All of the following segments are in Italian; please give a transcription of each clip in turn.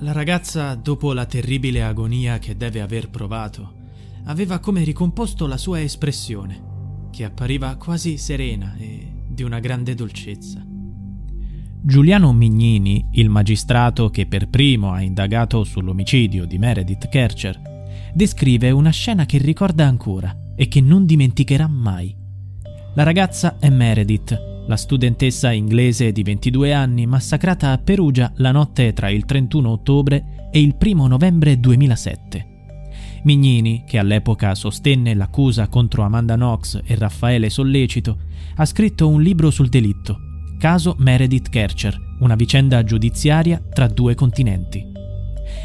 La ragazza, dopo la terribile agonia che deve aver provato, aveva come ricomposto la sua espressione, che appariva quasi serena e di una grande dolcezza. Giuliano Mignini, il magistrato che per primo ha indagato sull'omicidio di Meredith Kercher, descrive una scena che ricorda ancora e che non dimenticherà mai. La ragazza è Meredith, la studentessa inglese di 22 anni massacrata a Perugia la notte tra il 31 ottobre e il 1 novembre 2007. Mignini, che all'epoca sostenne l'accusa contro Amanda Knox e Raffaele Sollecito, ha scritto un libro sul delitto, Caso Meredith Kercher, una vicenda giudiziaria tra due continenti.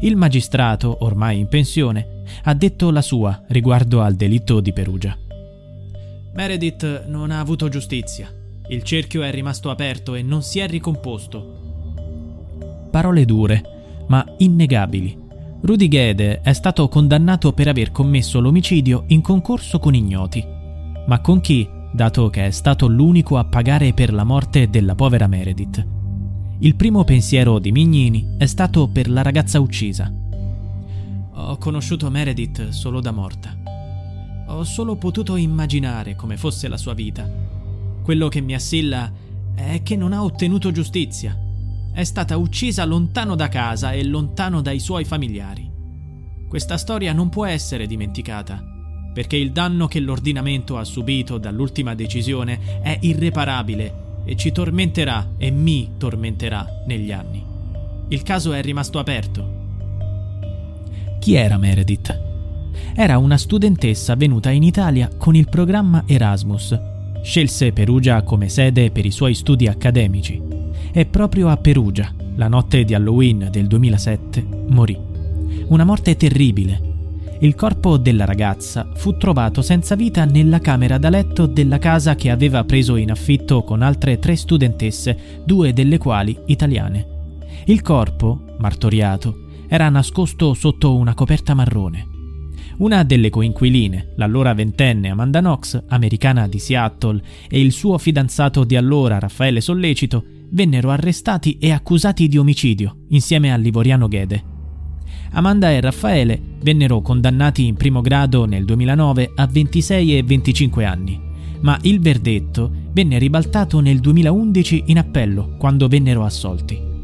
Il magistrato, ormai in pensione, ha detto la sua riguardo al delitto di Perugia. Meredith non ha avuto giustizia. Il cerchio è rimasto aperto e non si è ricomposto. Parole dure, ma innegabili. Rudy Gede è stato condannato per aver commesso l'omicidio in concorso con ignoti. Ma con chi, dato che è stato l'unico a pagare per la morte della povera Meredith? Il primo pensiero di Mignini è stato per la ragazza uccisa. Ho conosciuto Meredith solo da morta. Ho solo potuto immaginare come fosse la sua vita quello che mi assilla è che non ha ottenuto giustizia. È stata uccisa lontano da casa e lontano dai suoi familiari. Questa storia non può essere dimenticata, perché il danno che l'ordinamento ha subito dall'ultima decisione è irreparabile e ci tormenterà e mi tormenterà negli anni. Il caso è rimasto aperto. Chi era Meredith? Era una studentessa venuta in Italia con il programma Erasmus Scelse Perugia come sede per i suoi studi accademici e proprio a Perugia, la notte di Halloween del 2007, morì. Una morte terribile. Il corpo della ragazza fu trovato senza vita nella camera da letto della casa che aveva preso in affitto con altre tre studentesse, due delle quali italiane. Il corpo, martoriato, era nascosto sotto una coperta marrone. Una delle coinquiline, l'allora ventenne Amanda Knox, americana di Seattle, e il suo fidanzato di allora, Raffaele Sollecito, vennero arrestati e accusati di omicidio, insieme al livoriano Gede. Amanda e Raffaele vennero condannati in primo grado nel 2009 a 26 e 25 anni, ma il verdetto venne ribaltato nel 2011 in appello, quando vennero assolti.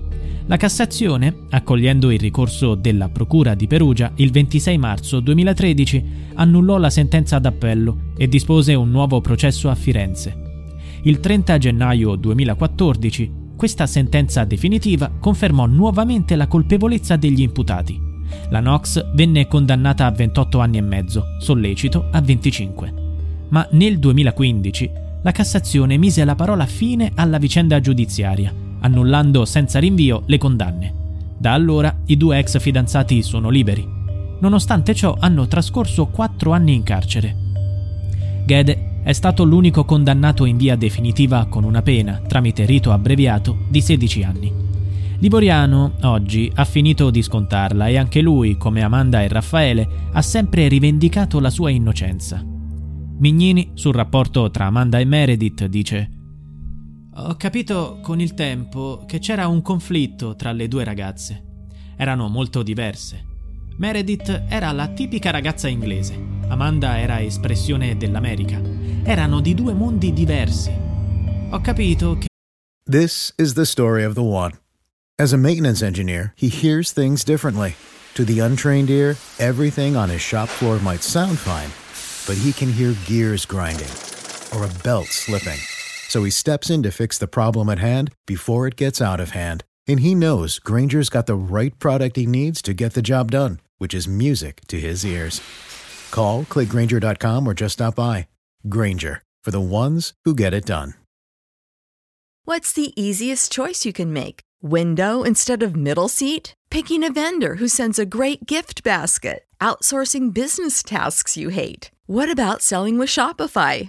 La Cassazione, accogliendo il ricorso della Procura di Perugia il 26 marzo 2013, annullò la sentenza d'appello e dispose un nuovo processo a Firenze. Il 30 gennaio 2014 questa sentenza definitiva confermò nuovamente la colpevolezza degli imputati. La Knox venne condannata a 28 anni e mezzo, sollecito a 25. Ma nel 2015 la Cassazione mise la parola fine alla vicenda giudiziaria annullando senza rinvio le condanne. Da allora i due ex fidanzati sono liberi. Nonostante ciò hanno trascorso quattro anni in carcere. Gede è stato l'unico condannato in via definitiva con una pena, tramite rito abbreviato, di 16 anni. Livoriano, oggi, ha finito di scontarla e anche lui, come Amanda e Raffaele, ha sempre rivendicato la sua innocenza. Mignini, sul rapporto tra Amanda e Meredith, dice ho capito con il tempo che c'era un conflitto tra le due ragazze. Erano molto diverse. Meredith era la tipica ragazza inglese, Amanda era espressione dell'America. Erano di due mondi diversi. Ho capito che. This is the story of the one. As a maintenance engineer, he hears things differently. To the untrained ear, everything on his shop floor might sound fine, but he can hear gears grinding or a belt slipping. So he steps in to fix the problem at hand before it gets out of hand. And he knows Granger's got the right product he needs to get the job done, which is music to his ears. Call, clickgranger.com, or just stop by. Granger, for the ones who get it done. What's the easiest choice you can make? Window instead of middle seat? Picking a vendor who sends a great gift basket? Outsourcing business tasks you hate? What about selling with Shopify?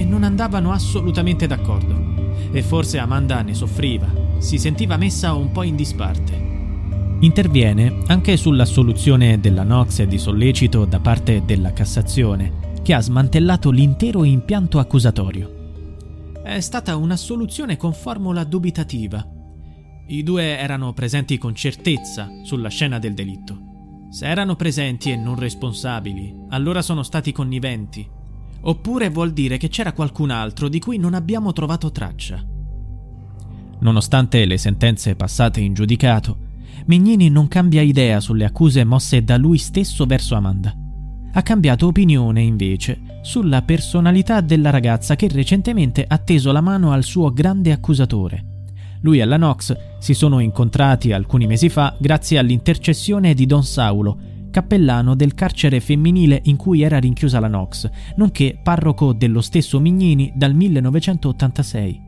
E non andavano assolutamente d'accordo. E forse Amanda ne soffriva, si sentiva messa un po' in disparte. Interviene anche sulla soluzione della Nox di sollecito da parte della Cassazione, che ha smantellato l'intero impianto accusatorio. È stata una soluzione con formula dubitativa. I due erano presenti con certezza sulla scena del delitto. Se erano presenti e non responsabili, allora sono stati conniventi. Oppure vuol dire che c'era qualcun altro di cui non abbiamo trovato traccia. Nonostante le sentenze passate in giudicato, Mignini non cambia idea sulle accuse mosse da lui stesso verso Amanda. Ha cambiato opinione, invece, sulla personalità della ragazza che recentemente ha teso la mano al suo grande accusatore. Lui e la Nox si sono incontrati alcuni mesi fa grazie all'intercessione di Don Saulo, cappellano del carcere femminile in cui era rinchiusa la Nox, nonché parroco dello stesso Mignini dal 1986.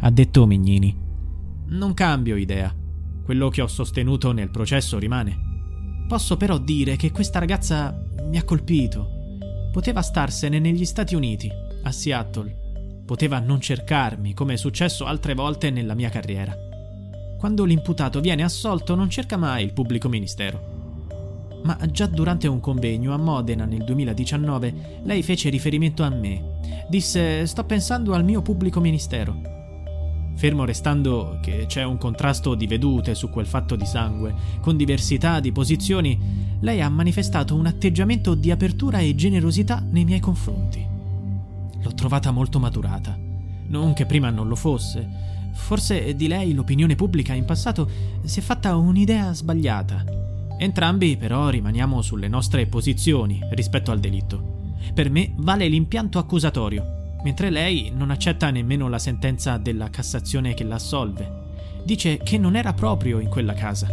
Ha detto Mignini: Non cambio idea. Quello che ho sostenuto nel processo rimane. Posso però dire che questa ragazza mi ha colpito. Poteva starsene negli Stati Uniti, a Seattle. Poteva non cercarmi, come è successo altre volte nella mia carriera. Quando l'imputato viene assolto non cerca mai il pubblico ministero. Ma già durante un convegno a Modena nel 2019 lei fece riferimento a me. Disse sto pensando al mio pubblico ministero. Fermo restando che c'è un contrasto di vedute su quel fatto di sangue, con diversità di posizioni, lei ha manifestato un atteggiamento di apertura e generosità nei miei confronti. L'ho trovata molto maturata. Non che prima non lo fosse. Forse di lei l'opinione pubblica in passato si è fatta un'idea sbagliata. Entrambi però rimaniamo sulle nostre posizioni rispetto al delitto. Per me vale l'impianto accusatorio, mentre lei non accetta nemmeno la sentenza della Cassazione che l'assolve. Dice che non era proprio in quella casa.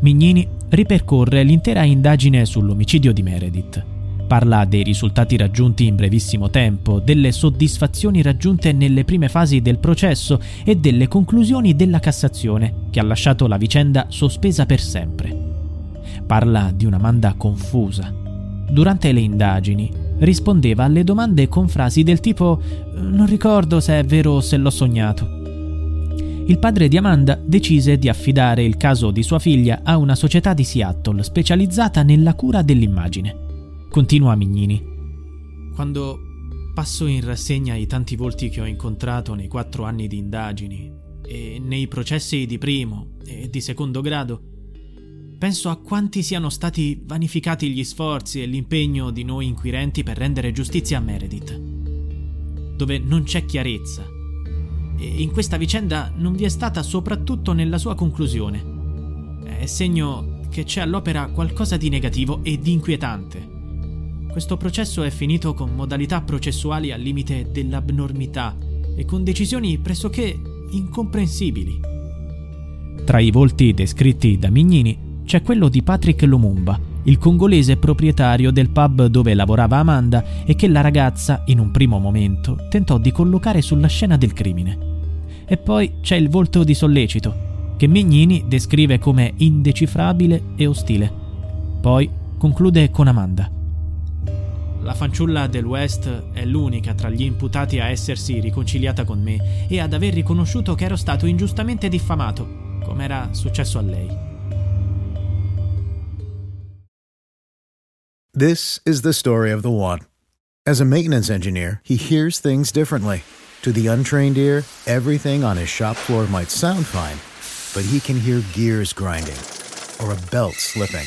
Mignini ripercorre l'intera indagine sull'omicidio di Meredith. Parla dei risultati raggiunti in brevissimo tempo, delle soddisfazioni raggiunte nelle prime fasi del processo e delle conclusioni della Cassazione, che ha lasciato la vicenda sospesa per sempre. Parla di un'Amanda confusa. Durante le indagini rispondeva alle domande con frasi del tipo non ricordo se è vero o se l'ho sognato. Il padre di Amanda decise di affidare il caso di sua figlia a una società di Seattle specializzata nella cura dell'immagine. Continua Mignini. Quando passo in rassegna i tanti volti che ho incontrato nei quattro anni di indagini e nei processi di primo e di secondo grado, Penso a quanti siano stati vanificati gli sforzi e l'impegno di noi inquirenti per rendere giustizia a Meredith, dove non c'è chiarezza. E in questa vicenda non vi è stata soprattutto nella sua conclusione. È segno che c'è all'opera qualcosa di negativo e di inquietante. Questo processo è finito con modalità processuali al limite dell'abnormità e con decisioni pressoché incomprensibili. Tra i volti descritti da Mignini c'è quello di Patrick Lumumba, il congolese proprietario del pub dove lavorava Amanda e che la ragazza, in un primo momento, tentò di collocare sulla scena del crimine. E poi c'è il volto di Sollecito, che Mignini descrive come indecifrabile e ostile. Poi conclude con Amanda. La fanciulla del West è l'unica tra gli imputati a essersi riconciliata con me e ad aver riconosciuto che ero stato ingiustamente diffamato, come era successo a lei. This is the story of the one. As a maintenance engineer, he hears things differently. To the untrained ear, everything on his shop floor might sound fine, but he can hear gears grinding or a belt slipping.